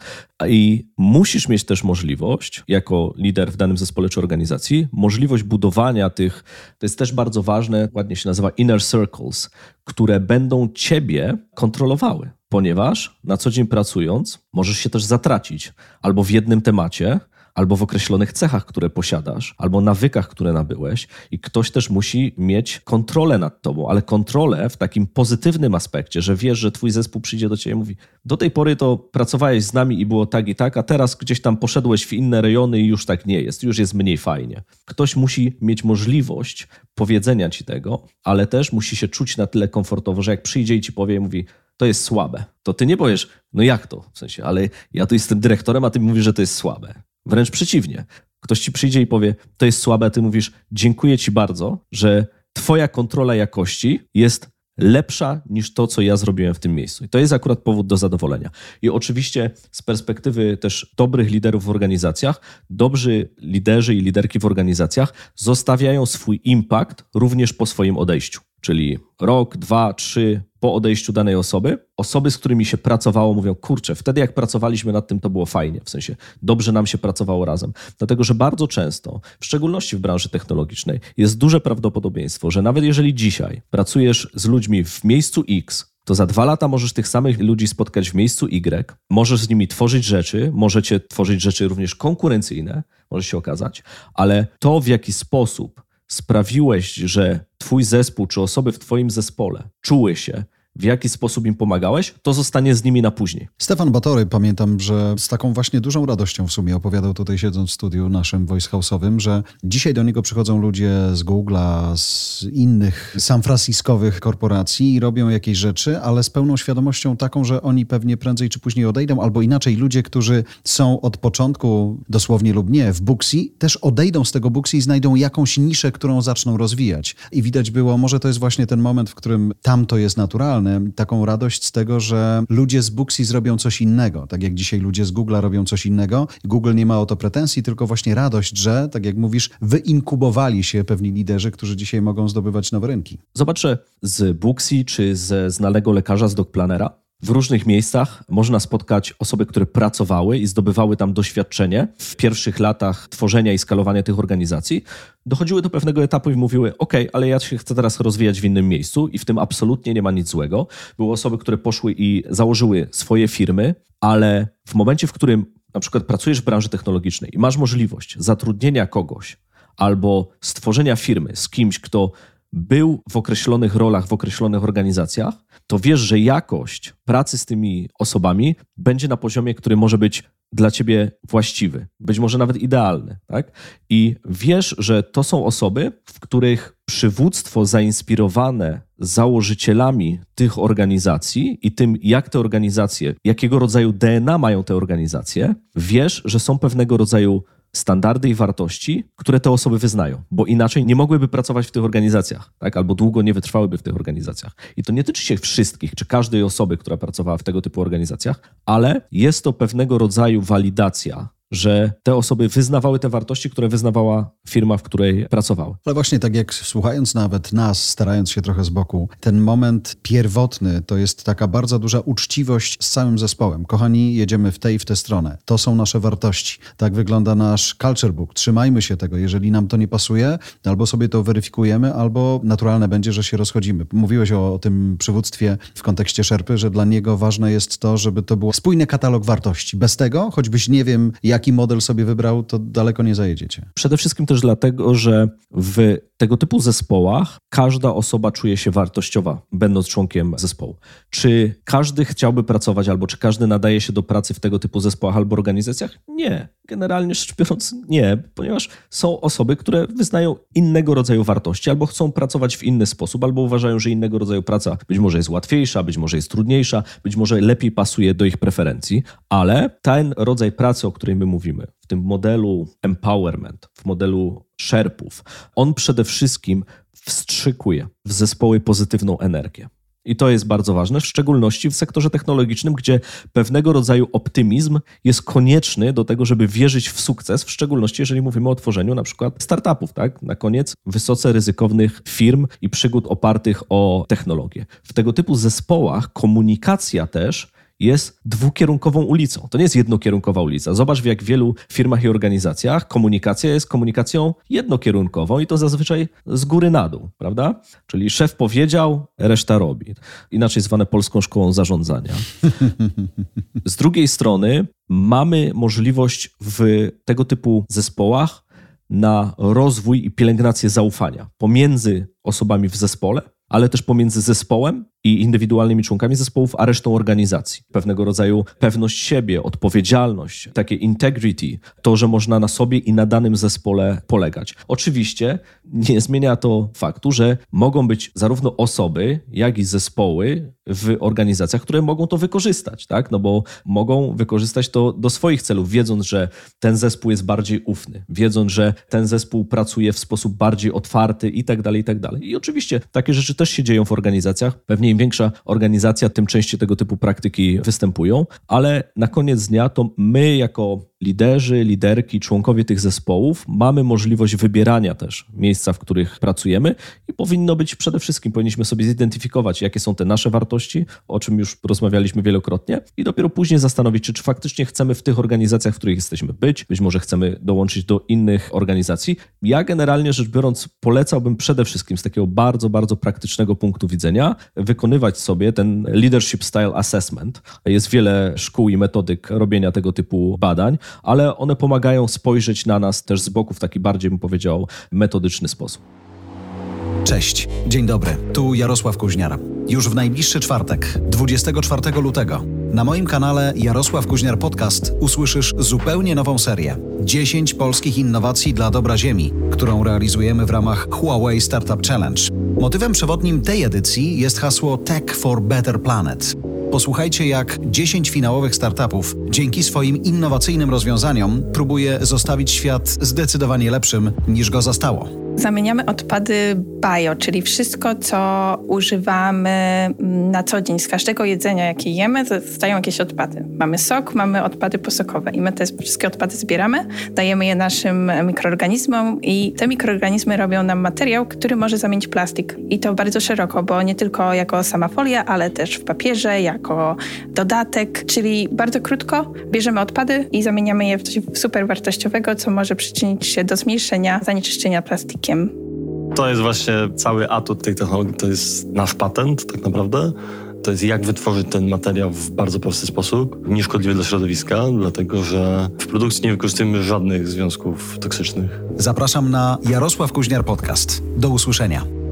I musisz mieć też możliwość, jako lider w danym zespole czy organizacji, możliwość budowania tych, to jest też bardzo ważne, ładnie się nazywa inner circles, które będą ciebie kontrolowały. Ponieważ na co dzień pracując, możesz się też zatracić albo w jednym temacie, albo w określonych cechach, które posiadasz, albo nawykach, które nabyłeś, i ktoś też musi mieć kontrolę nad tobą, ale kontrolę w takim pozytywnym aspekcie, że wiesz, że twój zespół przyjdzie do ciebie i mówi: Do tej pory to pracowałeś z nami i było tak i tak, a teraz gdzieś tam poszedłeś w inne rejony i już tak nie jest, już jest mniej fajnie. Ktoś musi mieć możliwość powiedzenia ci tego, ale też musi się czuć na tyle komfortowo, że jak przyjdzie i ci powie, mówi: to jest słabe. To ty nie powiesz, no jak to? W sensie, ale ja tu jestem dyrektorem, a ty mówisz, że to jest słabe. Wręcz przeciwnie. Ktoś ci przyjdzie i powie, to jest słabe, a ty mówisz, dziękuję ci bardzo, że twoja kontrola jakości jest lepsza niż to, co ja zrobiłem w tym miejscu. I to jest akurat powód do zadowolenia. I oczywiście z perspektywy też dobrych liderów w organizacjach, dobrzy liderzy i liderki w organizacjach zostawiają swój impact również po swoim odejściu. Czyli rok, dwa, trzy po odejściu danej osoby, osoby, z którymi się pracowało, mówią: Kurczę, wtedy jak pracowaliśmy nad tym, to było fajnie, w sensie dobrze nam się pracowało razem. Dlatego, że bardzo często, w szczególności w branży technologicznej, jest duże prawdopodobieństwo, że nawet jeżeli dzisiaj pracujesz z ludźmi w miejscu X, to za dwa lata możesz tych samych ludzi spotkać w miejscu Y, możesz z nimi tworzyć rzeczy, możecie tworzyć rzeczy również konkurencyjne, może się okazać, ale to w jaki sposób sprawiłeś, że Twój zespół czy osoby w Twoim zespole czuły się w jaki sposób im pomagałeś, to zostanie z nimi na później. Stefan Batory, pamiętam, że z taką właśnie dużą radością w sumie opowiadał tutaj siedząc w studiu naszym Voice House'owym, że dzisiaj do niego przychodzą ludzie z Google'a, z innych San Franciscowych korporacji i robią jakieś rzeczy, ale z pełną świadomością taką, że oni pewnie prędzej czy później odejdą, albo inaczej ludzie, którzy są od początku, dosłownie lub nie, w Booksy, też odejdą z tego Booksy i znajdą jakąś niszę, którą zaczną rozwijać. I widać było, może to jest właśnie ten moment, w którym tam to jest naturalne, taką radość z tego, że ludzie z Booksy zrobią coś innego. Tak jak dzisiaj ludzie z Google'a robią coś innego. Google nie ma o to pretensji, tylko właśnie radość, że, tak jak mówisz, wyinkubowali się pewni liderzy, którzy dzisiaj mogą zdobywać nowe rynki. Zobaczę z Booksy czy ze znanego lekarza z Dogplanera w różnych miejscach można spotkać osoby, które pracowały i zdobywały tam doświadczenie w pierwszych latach tworzenia i skalowania tych organizacji. Dochodziły do pewnego etapu i mówiły: OK, ale ja się chcę teraz rozwijać w innym miejscu, i w tym absolutnie nie ma nic złego. Były osoby, które poszły i założyły swoje firmy, ale w momencie, w którym na przykład pracujesz w branży technologicznej i masz możliwość zatrudnienia kogoś albo stworzenia firmy z kimś, kto był w określonych rolach, w określonych organizacjach, to wiesz, że jakość pracy z tymi osobami będzie na poziomie, który może być dla ciebie właściwy, być może nawet idealny. Tak? I wiesz, że to są osoby, w których przywództwo zainspirowane założycielami tych organizacji i tym, jak te organizacje, jakiego rodzaju DNA mają te organizacje, wiesz, że są pewnego rodzaju standardy i wartości, które te osoby wyznają, bo inaczej nie mogłyby pracować w tych organizacjach, tak? albo długo nie wytrwałyby w tych organizacjach. I to nie tyczy się wszystkich, czy każdej osoby, która pracowała w tego typu organizacjach, ale jest to pewnego rodzaju walidacja że te osoby wyznawały te wartości, które wyznawała firma, w której pracowały. Ale właśnie tak jak słuchając nawet nas, starając się trochę z boku, ten moment pierwotny to jest taka bardzo duża uczciwość z całym zespołem. Kochani, jedziemy w tę i w tę stronę. To są nasze wartości. Tak wygląda nasz culture book. Trzymajmy się tego. Jeżeli nam to nie pasuje, albo sobie to weryfikujemy, albo naturalne będzie, że się rozchodzimy. Mówiłeś o, tym przywództwie w kontekście szerpy, że dla niego ważne jest to, żeby to był spójny katalog wartości. Bez tego, choćbyś nie wiem, jak jaki model sobie wybrał, to daleko nie zajedziecie. Przede wszystkim też dlatego, że w tego typu zespołach każda osoba czuje się wartościowa, będąc członkiem zespołu. Czy każdy chciałby pracować, albo czy każdy nadaje się do pracy w tego typu zespołach albo organizacjach? Nie. Generalnie rzecz biorąc, nie, ponieważ są osoby, które wyznają innego rodzaju wartości, albo chcą pracować w inny sposób, albo uważają, że innego rodzaju praca być może jest łatwiejsza, być może jest trudniejsza, być może lepiej pasuje do ich preferencji, ale ten rodzaj pracy, o której my mówimy, w tym modelu empowerment, w modelu szerpów, on przede wszystkim wstrzykuje w zespoły pozytywną energię. I to jest bardzo ważne, w szczególności w sektorze technologicznym, gdzie pewnego rodzaju optymizm jest konieczny do tego, żeby wierzyć w sukces, w szczególności jeżeli mówimy o tworzeniu na przykład startupów, tak? Na koniec wysoce ryzykownych firm i przygód opartych o technologię. W tego typu zespołach komunikacja też jest dwukierunkową ulicą. To nie jest jednokierunkowa ulica. Zobacz, w jak wielu firmach i organizacjach komunikacja jest komunikacją jednokierunkową i to zazwyczaj z góry na dół, prawda? Czyli szef powiedział, reszta robi. Inaczej zwane polską szkołą zarządzania. Z drugiej strony mamy możliwość w tego typu zespołach na rozwój i pielęgnację zaufania pomiędzy osobami w zespole, ale też pomiędzy zespołem i indywidualnymi członkami zespołów, a resztą organizacji. Pewnego rodzaju pewność siebie, odpowiedzialność, takie integrity, to, że można na sobie i na danym zespole polegać. Oczywiście nie zmienia to faktu, że mogą być zarówno osoby, jak i zespoły w organizacjach, które mogą to wykorzystać, tak? No bo mogą wykorzystać to do swoich celów, wiedząc, że ten zespół jest bardziej ufny, wiedząc, że ten zespół pracuje w sposób bardziej otwarty i tak dalej, i tak dalej. I oczywiście takie rzeczy też się dzieją w organizacjach. Pewnie im większa organizacja, tym częściej tego typu praktyki występują, ale na koniec dnia to my jako liderzy, liderki, członkowie tych zespołów mamy możliwość wybierania też miejsca, w których pracujemy i powinno być przede wszystkim, powinniśmy sobie zidentyfikować, jakie są te nasze wartości, o czym już rozmawialiśmy wielokrotnie i dopiero później zastanowić się, czy faktycznie chcemy w tych organizacjach, w których jesteśmy być, być może chcemy dołączyć do innych organizacji. Ja generalnie rzecz biorąc polecałbym przede wszystkim z takiego bardzo, bardzo praktycznego punktu widzenia wykonywać sobie ten leadership style assessment. Jest wiele szkół i metodyk robienia tego typu badań ale one pomagają spojrzeć na nas też z boku w taki bardziej, bym powiedział, metodyczny sposób. Cześć, dzień dobry, tu Jarosław Kuźniar. Już w najbliższy czwartek, 24 lutego, na moim kanale Jarosław Kuźniar Podcast usłyszysz zupełnie nową serię 10 polskich innowacji dla dobra Ziemi, którą realizujemy w ramach Huawei Startup Challenge. Motywem przewodnim tej edycji jest hasło Tech for Better Planet. Posłuchajcie, jak 10 finałowych startupów dzięki swoim innowacyjnym rozwiązaniom próbuje zostawić świat zdecydowanie lepszym niż go zastało. Zamieniamy odpady bio, czyli wszystko, co używamy na co dzień. Z każdego jedzenia, jakie jemy, zostają jakieś odpady. Mamy sok, mamy odpady posokowe i my te wszystkie odpady zbieramy, dajemy je naszym mikroorganizmom i te mikroorganizmy robią nam materiał, który może zamienić plastik. I to bardzo szeroko, bo nie tylko jako sama folia, ale też w papierze, jako dodatek, czyli bardzo krótko bierzemy odpady i zamieniamy je w coś super wartościowego, co może przyczynić się do zmniejszenia zanieczyszczenia plastikiem. To jest właśnie cały atut tej technologii, to jest nasz patent tak naprawdę. To jest jak wytworzyć ten materiał w bardzo prosty sposób, nieszkodliwy dla środowiska, dlatego że w produkcji nie wykorzystujemy żadnych związków toksycznych. Zapraszam na Jarosław Kuźniar Podcast. Do usłyszenia.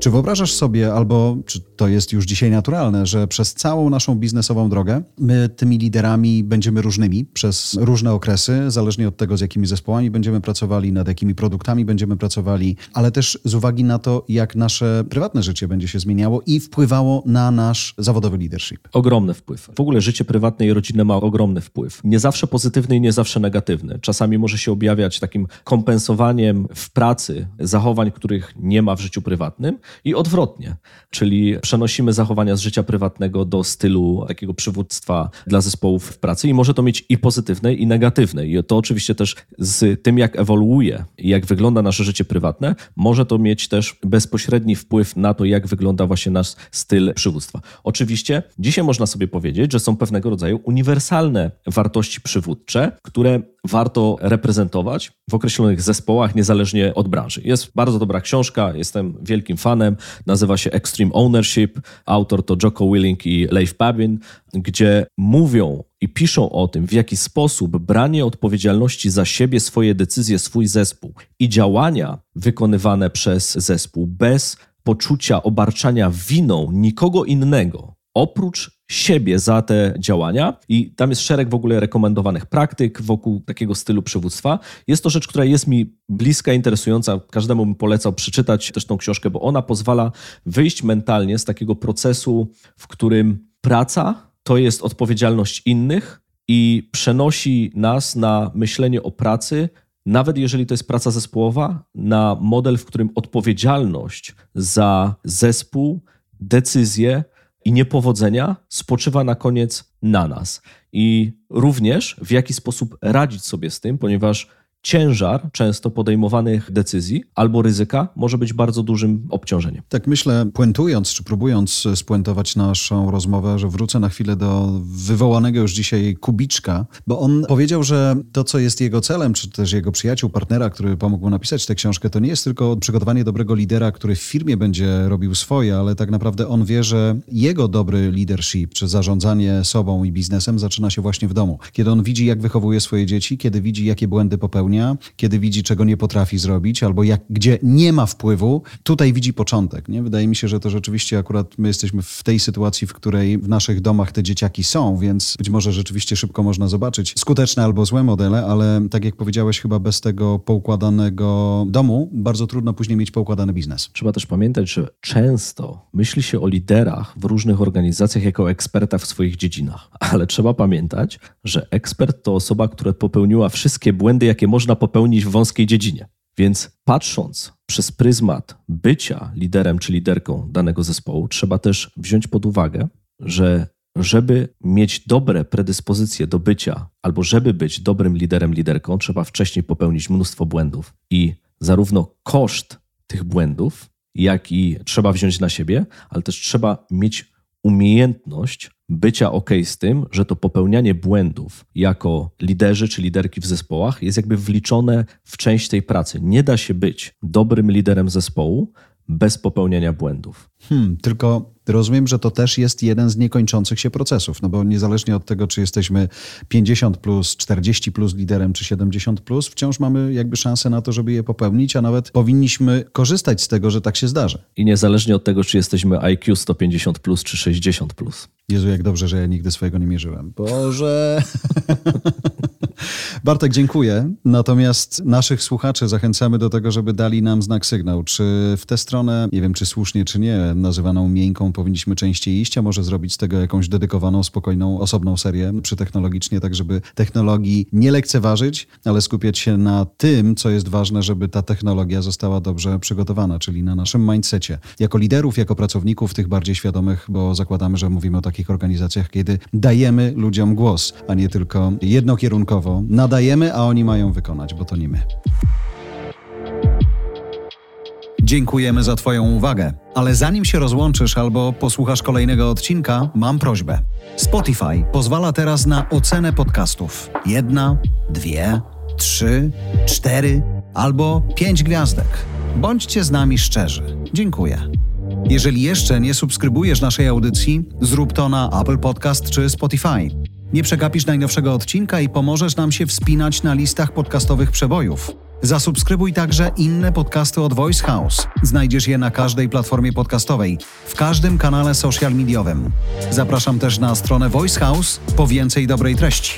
Czy wyobrażasz sobie, albo czy to jest już dzisiaj naturalne, że przez całą naszą biznesową drogę my tymi liderami będziemy różnymi przez różne okresy, zależnie od tego, z jakimi zespołami będziemy pracowali, nad jakimi produktami będziemy pracowali, ale też z uwagi na to, jak nasze prywatne życie będzie się zmieniało i wpływało na nasz zawodowy leadership? Ogromny wpływ. W ogóle życie prywatne i rodzinne ma ogromny wpływ. Nie zawsze pozytywny i nie zawsze negatywny. Czasami może się objawiać takim kompensowaniem w pracy zachowań, których nie ma w życiu prywatnym i odwrotnie, czyli przenosimy zachowania z życia prywatnego do stylu takiego przywództwa dla zespołów w pracy i może to mieć i pozytywne, i negatywne. I to oczywiście też z tym, jak ewoluuje i jak wygląda nasze życie prywatne, może to mieć też bezpośredni wpływ na to, jak wygląda właśnie nasz styl przywództwa. Oczywiście dzisiaj można sobie powiedzieć, że są pewnego rodzaju uniwersalne wartości przywódcze, które warto reprezentować w określonych zespołach, niezależnie od branży. Jest bardzo dobra książka, jestem wielkim fanem, nazywa się Extreme Ownership. Autor to Jocko Willing i Leif Babin, gdzie mówią i piszą o tym, w jaki sposób branie odpowiedzialności za siebie, swoje decyzje, swój zespół i działania wykonywane przez zespół bez poczucia obarczania winą nikogo innego oprócz siebie za te działania i tam jest szereg w ogóle rekomendowanych praktyk wokół takiego stylu przywództwa. Jest to rzecz, która jest mi bliska, interesująca. Każdemu bym polecał przeczytać też tą książkę, bo ona pozwala wyjść mentalnie z takiego procesu, w którym praca to jest odpowiedzialność innych i przenosi nas na myślenie o pracy nawet jeżeli to jest praca zespołowa, na model, w którym odpowiedzialność za zespół, decyzje i niepowodzenia spoczywa na koniec na nas. I również w jaki sposób radzić sobie z tym, ponieważ ciężar często podejmowanych decyzji albo ryzyka może być bardzo dużym obciążeniem. Tak myślę, puentując czy próbując spuentować naszą rozmowę, że wrócę na chwilę do wywołanego już dzisiaj Kubiczka, bo on powiedział, że to, co jest jego celem, czy też jego przyjaciół, partnera, który pomógł mu napisać tę książkę, to nie jest tylko przygotowanie dobrego lidera, który w firmie będzie robił swoje, ale tak naprawdę on wie, że jego dobry leadership, czy zarządzanie sobą i biznesem zaczyna się właśnie w domu. Kiedy on widzi, jak wychowuje swoje dzieci, kiedy widzi, jakie błędy popełnia, spełnia, kiedy widzi, czego nie potrafi zrobić, albo jak, gdzie nie ma wpływu, tutaj widzi początek. Nie? Wydaje mi się, że to rzeczywiście akurat my jesteśmy w tej sytuacji, w której w naszych domach te dzieciaki są, więc być może rzeczywiście szybko można zobaczyć skuteczne albo złe modele, ale tak jak powiedziałeś, chyba bez tego poukładanego domu bardzo trudno później mieć poukładany biznes. Trzeba też pamiętać, że często myśli się o liderach w różnych organizacjach jako eksperta w swoich dziedzinach, ale trzeba pamiętać, że ekspert to osoba, która popełniła wszystkie błędy, jakie może można popełnić w wąskiej dziedzinie. Więc patrząc przez pryzmat bycia liderem czy liderką danego zespołu, trzeba też wziąć pod uwagę, że żeby mieć dobre predyspozycje do bycia, albo żeby być dobrym liderem, liderką, trzeba wcześniej popełnić mnóstwo błędów. I zarówno koszt tych błędów, jak i trzeba wziąć na siebie, ale też trzeba mieć umiejętność bycia ok z tym, że to popełnianie błędów jako liderzy czy liderki w zespołach jest jakby wliczone w część tej pracy. Nie da się być dobrym liderem zespołu bez popełniania błędów. Hmm, tylko rozumiem, że to też jest jeden z niekończących się procesów, no bo niezależnie od tego, czy jesteśmy 50 plus, 40 plus liderem, czy 70 plus, wciąż mamy jakby szansę na to, żeby je popełnić, a nawet powinniśmy korzystać z tego, że tak się zdarzy. I niezależnie od tego, czy jesteśmy IQ 150 plus, czy 60 plus. Jezu, jak dobrze, że ja nigdy swojego nie mierzyłem. Boże. Bartek, dziękuję. Natomiast naszych słuchaczy zachęcamy do tego, żeby dali nam znak sygnał. Czy w tę stronę, nie wiem czy słusznie, czy nie, nazywaną miękką, powinniśmy częściej iść, a może zrobić z tego jakąś dedykowaną, spokojną, osobną serię przytechnologicznie, tak żeby technologii nie lekceważyć, ale skupiać się na tym, co jest ważne, żeby ta technologia została dobrze przygotowana, czyli na naszym mindsetie. Jako liderów, jako pracowników, tych bardziej świadomych, bo zakładamy, że mówimy o takich organizacjach, kiedy dajemy ludziom głos, a nie tylko jednokierunkowo nadajemy, a oni mają wykonać, bo to nie my. Dziękujemy za Twoją uwagę. Ale zanim się rozłączysz albo posłuchasz kolejnego odcinka, mam prośbę. Spotify pozwala teraz na ocenę podcastów. Jedna, dwie, trzy, cztery albo pięć gwiazdek. Bądźcie z nami szczerzy. Dziękuję. Jeżeli jeszcze nie subskrybujesz naszej audycji, zrób to na Apple Podcast czy Spotify. Nie przegapisz najnowszego odcinka i pomożesz nam się wspinać na listach podcastowych przebojów. Zasubskrybuj także inne podcasty od Voice House. Znajdziesz je na każdej platformie podcastowej, w każdym kanale social mediowym. Zapraszam też na stronę Voice House po więcej dobrej treści.